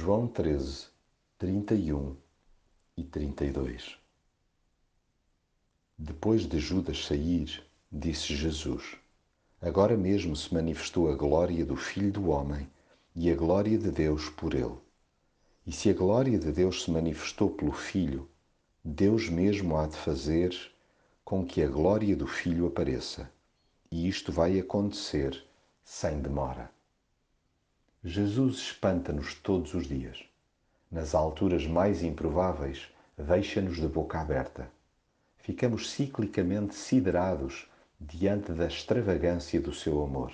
João 13, 31 e 32 Depois de Judas sair, disse Jesus: Agora mesmo se manifestou a glória do Filho do Homem e a glória de Deus por ele. E se a glória de Deus se manifestou pelo Filho, Deus mesmo há de fazer com que a glória do Filho apareça. E isto vai acontecer sem demora. Jesus espanta-nos todos os dias. Nas alturas mais improváveis, deixa-nos de boca aberta. Ficamos ciclicamente siderados diante da extravagância do seu amor.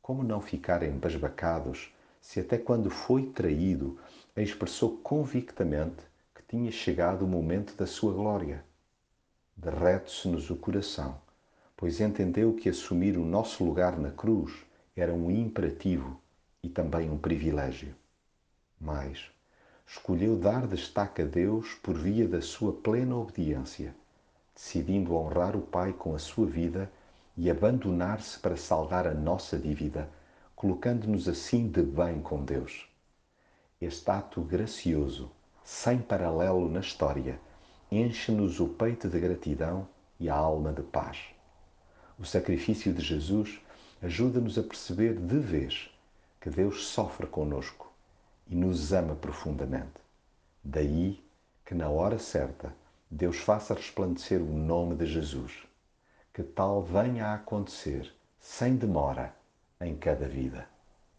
Como não ficar embasbacados se até quando foi traído expressou convictamente que tinha chegado o momento da sua glória? Derrete-se-nos o coração, pois entendeu que assumir o nosso lugar na cruz era um imperativo e também um privilégio. Mas escolheu dar destaque a Deus por via da sua plena obediência, decidindo honrar o Pai com a sua vida e abandonar-se para saldar a nossa dívida, colocando-nos assim de bem com Deus. Este ato gracioso, sem paralelo na história, enche-nos o peito de gratidão e a alma de paz. O sacrifício de Jesus ajuda-nos a perceber de vez que Deus sofre conosco e nos ama profundamente. Daí que, na hora certa, Deus faça resplandecer o nome de Jesus. Que tal venha a acontecer sem demora em cada vida.